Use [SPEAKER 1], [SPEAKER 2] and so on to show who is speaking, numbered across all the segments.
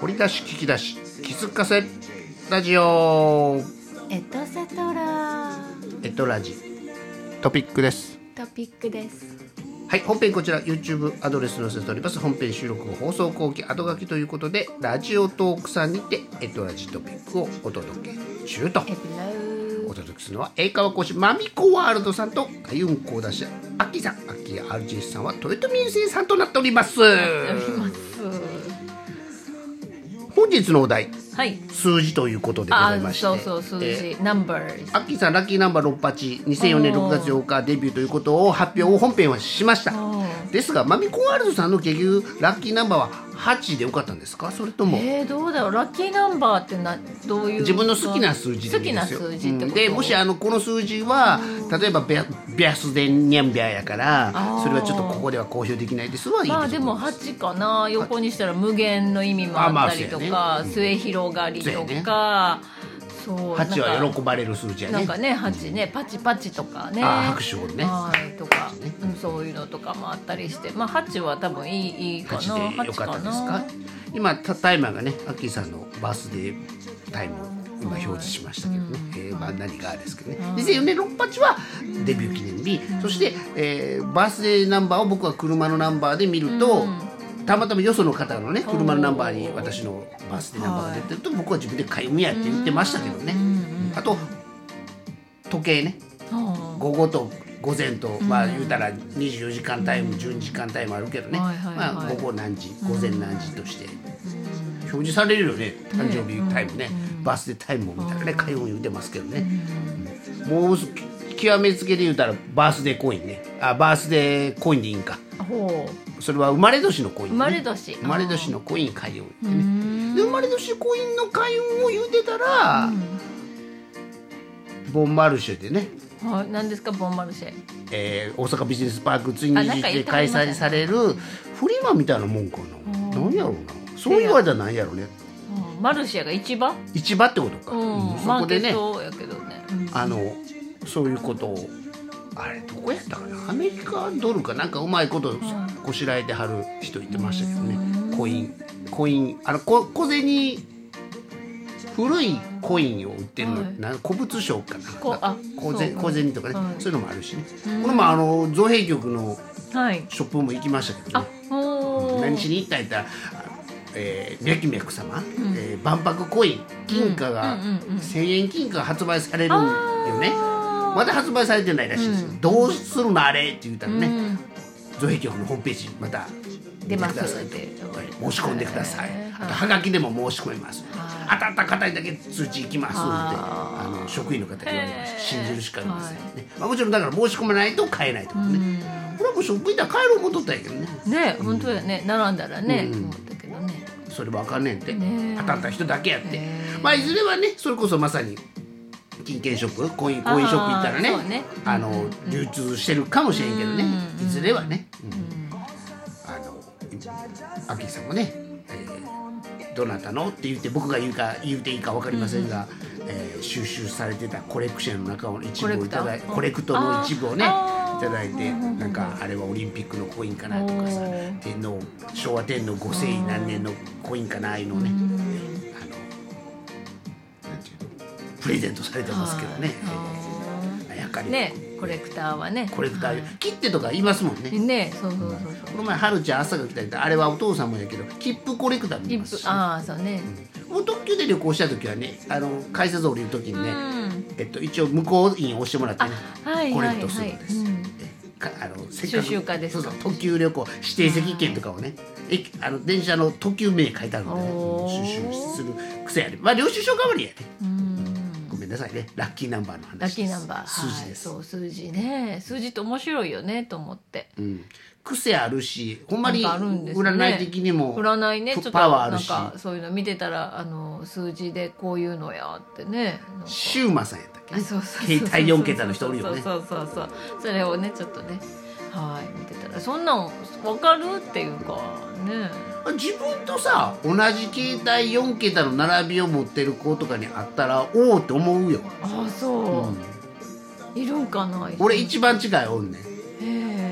[SPEAKER 1] 掘り出し聞き出し気づかせラジオ。
[SPEAKER 2] エトセトラ。
[SPEAKER 1] エトラジ。トピックです。
[SPEAKER 2] トピックです。
[SPEAKER 1] はい本編こちら YouTube アドレス載せております。本編収録後放送後期後書きということでラジオトークさんにてエトラジトピックをお届け中と。お届けするのは英会話講師マミコワールドさんと開運講談師アッキーさん。アッキー RGS さんは豊臣優生さんとなっております。本日のお題。
[SPEAKER 2] はい。
[SPEAKER 1] 数字ということでござ
[SPEAKER 2] あ
[SPEAKER 1] いまして。
[SPEAKER 2] そうそう数字、
[SPEAKER 1] えー。
[SPEAKER 2] ナンバー
[SPEAKER 1] アッキーさんラッキーナンバー68 2004年6月8日デビューということを発表を本編はしました。
[SPEAKER 2] お
[SPEAKER 1] ですがマミコワールドさんの結局ラッキーナンバーは8でよかったんですか？それとも
[SPEAKER 2] えー、どうだろう？ラッキーナンバーってなどういう？
[SPEAKER 1] 自分の好きな数字で
[SPEAKER 2] 好きな数字ってこと、
[SPEAKER 1] うん。でもしあのこの数字は例えばビャスデンニャンビャやからそれはちょっとここでは公表できないですはいいです
[SPEAKER 2] まあでも8かな。横にしたら無限の意味もあったりとか、末広がりとかそう
[SPEAKER 1] 8
[SPEAKER 2] なんか。
[SPEAKER 1] は喜ばれる数字やね。
[SPEAKER 2] なんかね8ねパチパチとかね。
[SPEAKER 1] 拍手をね。
[SPEAKER 2] はいとか、うん、そういうのとかもあったりして。まあ8は多分いいいいかな。
[SPEAKER 1] 8でよかったですか？今たタイマーがねアッキーさんのバースデータイムを今表示しましたけどね、えーまあ、何がですけどね。2004年68はデビュー記念日、そして、えーバースデーナンバーを僕は車のナンバーで見ると、たまたまよその方のね車のナンバーに私のバースデーナンバーが出てると、僕は自分で買いやって言ってましたけどね、あと時計ね。
[SPEAKER 2] うん
[SPEAKER 1] 午後と午前と、まあ言うたら24時間タイム12時間タイムあるけどね、まあ午後何時午前何時として。表示されるよね。誕生日タイムね、バースデータイムを見たらね開運言うてますけどね、うんもう極めつけで言うたらバースデーコインね。あバースデーコインでいいんかそれは生まれ年のコイン、ね、
[SPEAKER 2] 生まれ年。
[SPEAKER 1] 生まれ年のコイン開運ってね。で生まれ年コインの開運を言うてたら、ボンマルシェでね。
[SPEAKER 2] はい。何ですかボンマルシェ？
[SPEAKER 1] えー大阪ビジネスパークついに
[SPEAKER 2] あなんか言
[SPEAKER 1] で開催されるフリマみたいなもんかな。何やろうな。そう言われたら何やろうね。
[SPEAKER 2] うん。マルシェが市場？
[SPEAKER 1] 市場ってことか、
[SPEAKER 2] うん。
[SPEAKER 1] うんそこでね。
[SPEAKER 2] トやけどね。うん
[SPEAKER 1] あのそういうことをあれどこやったかなアメリカドルかなんかうまいことこしらえてはる人いてましたけどね。コインコインあのこ小銭古いコインを売ってるの、
[SPEAKER 2] はい。
[SPEAKER 1] なん古物商かな。小銭小銭とかね、
[SPEAKER 2] はい。
[SPEAKER 1] そういうのもあるしね。これもあの造幣局の
[SPEAKER 2] はい。
[SPEAKER 1] ショップも行きましたけど
[SPEAKER 2] あ
[SPEAKER 1] ね
[SPEAKER 2] ほう
[SPEAKER 1] 何しに行ったんやったら、あえー、ミャキミャク様、えー万博コイン金貨が、
[SPEAKER 2] うんうんうんうん。
[SPEAKER 1] 1000円金貨が発売されるんよね。
[SPEAKER 2] あ
[SPEAKER 1] まだ発売されてないらしいですよ、どうするのあれって言ったらね、
[SPEAKER 2] うん。
[SPEAKER 1] 造幣局のホームページまた
[SPEAKER 2] 出ます。
[SPEAKER 1] ください
[SPEAKER 2] って
[SPEAKER 1] 申し込んでください。あとはがきでも申し込めます。
[SPEAKER 2] は
[SPEAKER 1] 当たった方にだけ通知行きますって
[SPEAKER 2] あ
[SPEAKER 1] あの職員の方に言われま信じるしかありませんね、まあ、もちろんだから申し込まないと買えないとかねこれはもう職員だ帰ろう思っとったんやけどね。
[SPEAKER 2] ね本当やね。並んだらね
[SPEAKER 1] うん。
[SPEAKER 2] 思ったけどね。
[SPEAKER 1] それはあかんねんって、当たった人だけやって。まあいずれはねそれこそまさに金券ショップコインコインショップ行ったらね
[SPEAKER 2] ね。
[SPEAKER 1] あの流通してるかもしれんけどね。いずれはね、うん。あのアキさんもね、えーどなたのって言って僕が言うか言うていいか分かりませんが、えー収集されてたコレクションの中の一部をいただい
[SPEAKER 2] コレク
[SPEAKER 1] トの一部をねいただいてなんかあれはオリンピックのコインかなとかさ天皇昭和天皇御世何年のコインかなああいうのをねプレゼントされてますけどね、えーやっぱり、
[SPEAKER 2] ねコレクターはね。
[SPEAKER 1] コレクター、
[SPEAKER 2] はい。
[SPEAKER 1] 切手とかいますもんね、
[SPEAKER 2] ねそうそうそうそう。
[SPEAKER 1] この前はるちゃん朝が来たりあれはお父さんもやけど切符コレクターもい
[SPEAKER 2] 一
[SPEAKER 1] ますし
[SPEAKER 2] 分ああそうね。
[SPEAKER 1] もう特急で旅行した時はねあの改札降りる時にね、
[SPEAKER 2] うん。
[SPEAKER 1] えっと、一応向こう印を押してもらってね
[SPEAKER 2] あはい
[SPEAKER 1] コレ
[SPEAKER 2] はい。
[SPEAKER 1] クトするんです、
[SPEAKER 2] はいうん。
[SPEAKER 1] あの
[SPEAKER 2] か
[SPEAKER 1] そうそう特急旅行指定席券とかをね駅あの電車の特急名書いてあるので、ね収集する癖やねまあ領収書代わりやね。
[SPEAKER 2] うん
[SPEAKER 1] ごめんなさいね。ラッキーナンバーの話
[SPEAKER 2] ラッキーナンバー。
[SPEAKER 1] 数字です、
[SPEAKER 2] はい、そう数字ね。数字って面白いよねと思って。
[SPEAKER 1] うん、癖あるしほんまに占い的にも
[SPEAKER 2] 占いねちょっと
[SPEAKER 1] パワーあるし。
[SPEAKER 2] なんかそういうの見てたらあの数字でこういうのやってね
[SPEAKER 1] シューマさんやったっけ？
[SPEAKER 2] そうそうそう
[SPEAKER 1] 携帯4桁の人おるよね。
[SPEAKER 2] そうそうそうそう。それをねちょっとね。はい見てたら。そんなん分かるっていうかね
[SPEAKER 1] 自分とさ同じ携帯4桁の並びを持ってる子とかに会ったらおおって思うよ、
[SPEAKER 2] ああそう、いるんかな
[SPEAKER 1] 俺一番近いおんね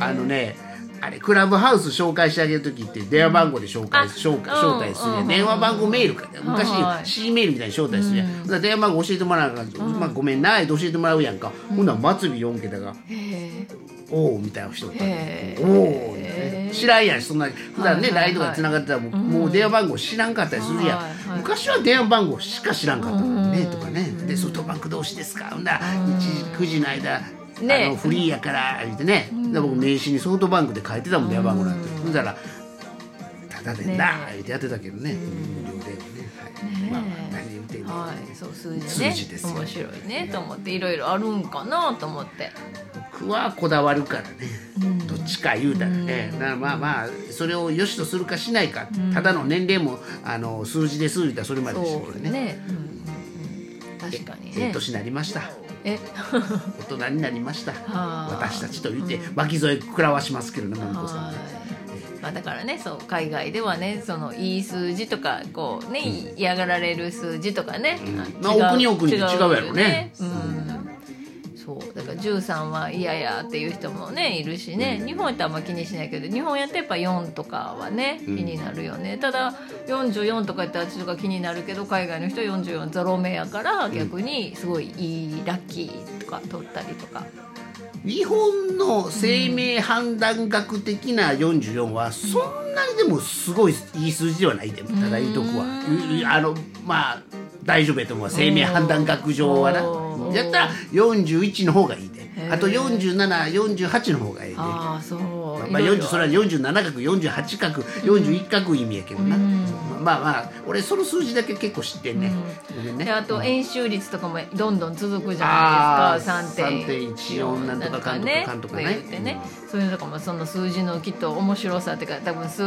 [SPEAKER 1] あのねあれクラブハウス紹介してあげる時って電話番号で紹介、
[SPEAKER 2] あ
[SPEAKER 1] 紹介
[SPEAKER 2] うん
[SPEAKER 1] 招待するやん、
[SPEAKER 2] うん。
[SPEAKER 1] 電話番号メールか。昔、
[SPEAKER 2] はい。
[SPEAKER 1] C メールみたいに招待するやん、ほん電話番号教えてもらうから、まあ、ごめんなって教えてもらうやんか、ほんなら末尾4桁が
[SPEAKER 2] へえ「
[SPEAKER 1] おお」みたいな人おった
[SPEAKER 2] へ
[SPEAKER 1] ね
[SPEAKER 2] ー。
[SPEAKER 1] おお」みたいな。ね知らんやんそんな普段ね
[SPEAKER 2] はいはいはい。
[SPEAKER 1] LINE とかつながってたらもう,、電話番号知らんかったりするや昔は電話番号しか知らんかったね、とかね。でソフトバンク同士ですか？ほんなら1時9時の間
[SPEAKER 2] ね。
[SPEAKER 1] あのフリーやから言ってね、で僕名刺にソフトバンクで書いてたもん電話番号なんて、ほんだら「ただでんだ」言ってやってたけどね、無料電話ね、はいまあまあ何言ってんの、
[SPEAKER 2] はい。そう数字ね。
[SPEAKER 1] 数字ですよ。
[SPEAKER 2] 面白いねと思って。いろいろあるんかなと思って
[SPEAKER 1] 僕はこだわるからね、どっちか言うたらね、だからまあまあそれを良しとするかしないか、ただの年齢もあの数字で数字だそれまででしたけどね
[SPEAKER 2] ね、うんうんうん、確かにね。
[SPEAKER 1] ええ年になりました。
[SPEAKER 2] え？
[SPEAKER 1] 大人になりました。
[SPEAKER 2] あ。
[SPEAKER 1] 私たちと言って巻き添え食らわしますけどねもみこさん
[SPEAKER 2] はい。
[SPEAKER 1] ね
[SPEAKER 2] まあ、だからねそう海外ではねそのいい数字とかこうね、嫌がられる数字とかね、
[SPEAKER 1] まあお国お国で違うやろね。
[SPEAKER 2] うんそうだから13は嫌やっていう人もねいるしね。日本やったらあんま気にしないけど日本やったらやっぱ4とかはね気になるよね、ただ44とかやったらちょっと気になるけど海外の人は44ゾロ目やから逆にすごいいいラッキーとか取ったりとか。
[SPEAKER 1] 日本の生命判断学的な44はそんなにでもすごいいい数字ではないでただ言うとこはうあのまあ大丈夫やと思う生命判断学上はな。やったら41の方がいいで。あと4748の方がいいで。
[SPEAKER 2] ああそう
[SPEAKER 1] まあ、
[SPEAKER 2] いろいろ。
[SPEAKER 1] 40それは47角48角41角意味やけどな、まあまあ俺その数字だけ結構知ってんね、ごめんね。
[SPEAKER 2] であと円周率とかもどんどん続くじゃないですか。
[SPEAKER 1] あー3.14なんとかかんとかかんとかね。
[SPEAKER 2] 言ってね。そういうのとかもその数字のきっと面白さっていうか多分数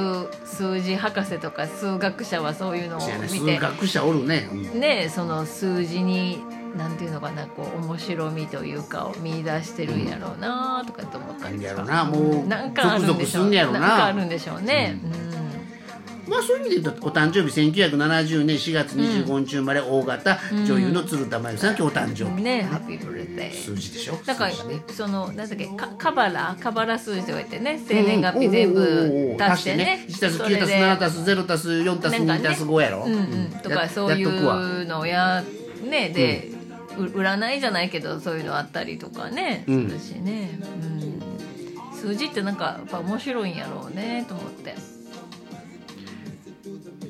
[SPEAKER 2] 数字博士とか数学者はそういうのを見て。
[SPEAKER 1] 学者おるね、うん。
[SPEAKER 2] ねその数字になんていうのかなこう面白みというかを見出してるんやろうなとかって思ったり
[SPEAKER 1] やろなもう
[SPEAKER 2] なんかあるんでしょう
[SPEAKER 1] な。
[SPEAKER 2] なんかあるんでしょうね、うん。
[SPEAKER 1] まあそういう意味で言うとお誕生日1970年4月25日生まれ、大型女優の鶴田真由さん今日お誕生日、
[SPEAKER 2] ねハッピーブルーデー
[SPEAKER 1] 数字でしょ？
[SPEAKER 2] だから
[SPEAKER 1] ね
[SPEAKER 2] そのなんだっけかカバラカバラ数字とか言ってね生年月日全部足してね。
[SPEAKER 1] 1たす9
[SPEAKER 2] それで
[SPEAKER 1] たす7たす0たす4たす2たす5やろ、
[SPEAKER 2] うんうん。とかそういうのをやねで、う占いじゃないけどそういうのあったりとかねす
[SPEAKER 1] うん。
[SPEAKER 2] るしね、うん、数字ってなんかやっぱ面白いんやろうねと思って。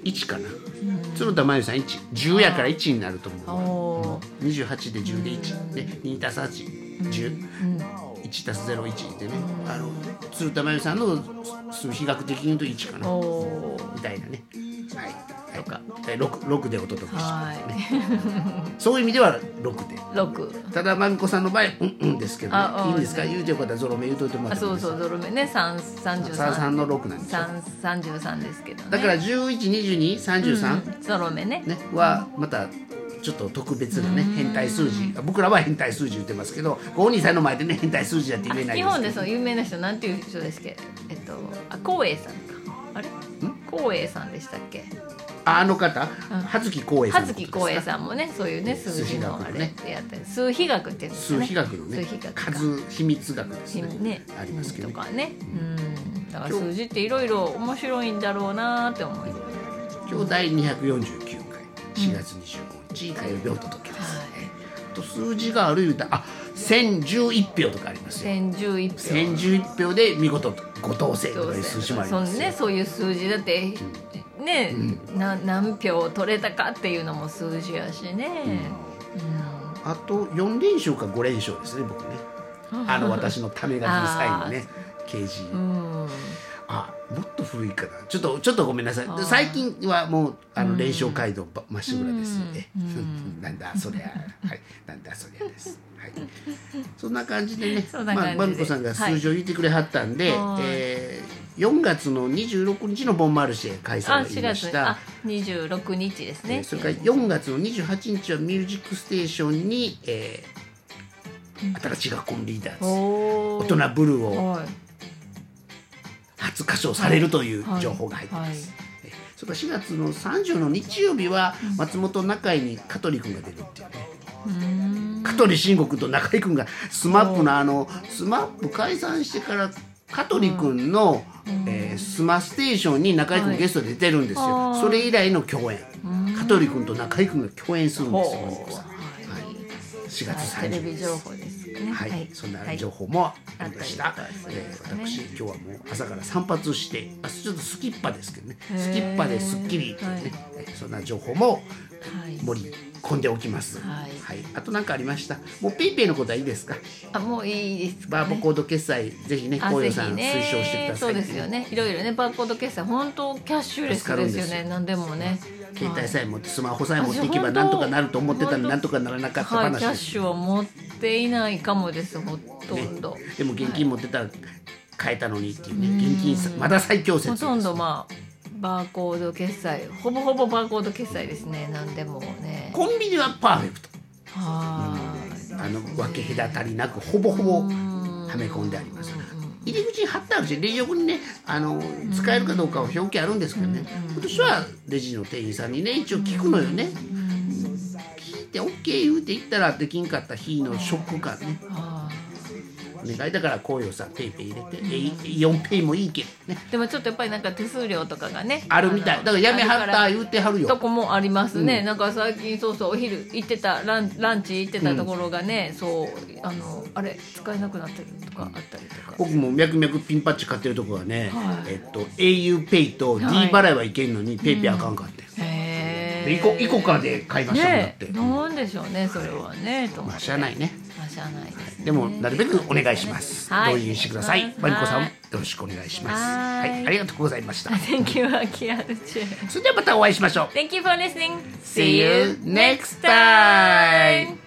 [SPEAKER 1] 1かな、鶴田真由さん110やから1になると思う
[SPEAKER 2] おー。
[SPEAKER 1] 28で10で1で2たす810、1たす01でね。あの鶴田真由さんの数比較的に言うと1かな。みたいなね。はい
[SPEAKER 2] とか。
[SPEAKER 1] はい 6, 6でお届けします
[SPEAKER 2] は
[SPEAKER 1] そういう意味では6で。
[SPEAKER 2] い六。
[SPEAKER 1] ただまみこさんの場合うんうんですけど、ね。
[SPEAKER 2] あ、
[SPEAKER 1] いいんですか？言うてよかったらゾロ目言うといてもら
[SPEAKER 2] あ
[SPEAKER 1] って
[SPEAKER 2] そうそうゾロ目ね。三三十
[SPEAKER 1] 三三
[SPEAKER 2] 三
[SPEAKER 1] の6なんですよ。
[SPEAKER 2] 三三十三ですけどね。
[SPEAKER 1] だから112233、
[SPEAKER 2] うん。ゾロ目ね。
[SPEAKER 1] ね、はまたちょっと特別なね変態数字。僕らは変態数字言ってますけどご本人さんの前でね変態数字だって言えない
[SPEAKER 2] 日
[SPEAKER 1] ですけど。
[SPEAKER 2] 本でそう有名な人なんていう人ですっけ？えっとあ光栄さんか。あれ？光栄さんでしたっけ？
[SPEAKER 1] ああの方？葉月光栄さん
[SPEAKER 2] 葉月光栄さんもねそういうね数字のあれやってる数比学っていうんですか
[SPEAKER 1] 数
[SPEAKER 2] ね
[SPEAKER 1] 比学のね
[SPEAKER 2] 数
[SPEAKER 1] 秘密学ですね。
[SPEAKER 2] ね。
[SPEAKER 1] ありますけど
[SPEAKER 2] とかね。うん。だから数字っていろいろ面白いんだろうなって思います
[SPEAKER 1] 今日第249回。4月25日火曜日お届けです、と数字がある言うたらあ1011票とかありますよ。
[SPEAKER 2] 千十一票。
[SPEAKER 1] 1011票で見事ご当選とかいう数字もあり
[SPEAKER 2] そ
[SPEAKER 1] ます
[SPEAKER 2] ねそういう数字。だってね、な何票取れたかっていうのも数字やしね、
[SPEAKER 1] あと4連勝か5連勝ですね僕ねあの私のためが際のね刑事
[SPEAKER 2] うん。うん。
[SPEAKER 1] あもっと古いかな。ちょっとちょっとごめんなさい。で最近はもうあの連勝街道ばまっしぐらですえ なんだそりゃ。はい。なんだそりゃです。はい。そんな感じでね。まあまみこさんが数字を言ってくれはったんで、
[SPEAKER 2] はい。
[SPEAKER 1] えー4月の26日のボンマルシェ開催
[SPEAKER 2] あ4
[SPEAKER 1] がありました。
[SPEAKER 2] 月。あ二十六日ですね。
[SPEAKER 1] えーそれから4月の28日は「ミュージックステーションに」えー新しい学校のリーダーズ。
[SPEAKER 2] お
[SPEAKER 1] 大人ブルーを
[SPEAKER 2] はい
[SPEAKER 1] 初歌唱されるという
[SPEAKER 2] はい。
[SPEAKER 1] 情報が入ってます、それから4月の30の日曜日は松本中井に香取君が出るっていうね。香取慎吾君と中井君が SMAP のあの SMAP 解散してから香香取君の、えースマステーションに中居君
[SPEAKER 2] はい
[SPEAKER 1] ゲストで出てるんですよ、
[SPEAKER 2] あー。
[SPEAKER 1] それ以来の共演。香取君と中居君が共演するんですよ。
[SPEAKER 2] はい
[SPEAKER 1] 4月
[SPEAKER 2] はい、テレ
[SPEAKER 1] 30
[SPEAKER 2] ビ
[SPEAKER 1] 日
[SPEAKER 2] 情報ですね。
[SPEAKER 1] はい、そんな情
[SPEAKER 2] 報。
[SPEAKER 1] 報もありました。え私今日はもう朝から散髪して、あちょっとすきっ歯ですけどね、すきっ歯ですっきりというね、そんな情報も
[SPEAKER 2] はい。
[SPEAKER 1] 盛り込んでおきます。
[SPEAKER 2] はい
[SPEAKER 1] あと何かありました？もう PayPay のことはいいですか？
[SPEAKER 2] あ、もういいです。
[SPEAKER 1] バーバコード決済ぜひね、
[SPEAKER 2] あ
[SPEAKER 1] 紅葉さん推奨してください。
[SPEAKER 2] そうですよ。ね。いろいろね、バーコード決済、本当キャッシュレス
[SPEAKER 1] ですよ
[SPEAKER 2] ね。何でもね。
[SPEAKER 1] 携帯さえ持ってスマホさえ持っていけばなんとかなると思ってたのになんとかならなかった
[SPEAKER 2] はい、
[SPEAKER 1] 話です。
[SPEAKER 2] キャッシュを持っていないかもです。ほとんど。
[SPEAKER 1] でも現金持ってたら買えたのにっていうね、現金さまだ最強説。
[SPEAKER 2] ほとんどまあ。バーコード決済ほぼほぼバーコード決済ですね何でもね
[SPEAKER 1] コンビニはパーフェクト。
[SPEAKER 2] は
[SPEAKER 1] あの分け隔たりなくほぼほぼはめ込んであります入り口に貼ってあるしレジ横にねあの使えるかどうかは表記あるんですけどね。今年はレジの店員さんにね一応聞くのよね。聞いて OK 言うて言ったらできんかった日のショック感ねお願いだからこうよさペイペイ入れてえ4ペイもいいけどね。
[SPEAKER 2] いでもちょっとやっぱりなんか手数料とかがね
[SPEAKER 1] あるみたい。
[SPEAKER 2] の
[SPEAKER 1] だからやめはった言うてはる
[SPEAKER 2] と
[SPEAKER 1] よ
[SPEAKER 2] こもありますね、なんか最近そうそうお昼行ってたランランチ行ってたところがね、そうあのあれ使えなくなったりとかあったりとか、
[SPEAKER 1] 僕も脈々ピンパッチ買ってるとこはね、
[SPEAKER 2] はい。
[SPEAKER 1] えっと auPay と D
[SPEAKER 2] はい
[SPEAKER 1] 払いはいけんのに、ペイペイあかんかって
[SPEAKER 2] へ
[SPEAKER 1] でイコイコカで買いましたもんだって、
[SPEAKER 2] ねなんでしょうねそれはね
[SPEAKER 1] まあしゃあないね。
[SPEAKER 2] まあしゃあないですね。
[SPEAKER 1] でもなるべくお願いします、
[SPEAKER 2] はい。
[SPEAKER 1] 同意してください。マリコさん
[SPEAKER 2] はい
[SPEAKER 1] よろしくお願いします。
[SPEAKER 2] は
[SPEAKER 1] はい。いありがとうございました。
[SPEAKER 2] Thank you, Akira.
[SPEAKER 1] それではまたお会いしましょう。
[SPEAKER 2] Thank you for listening.
[SPEAKER 1] See you next time.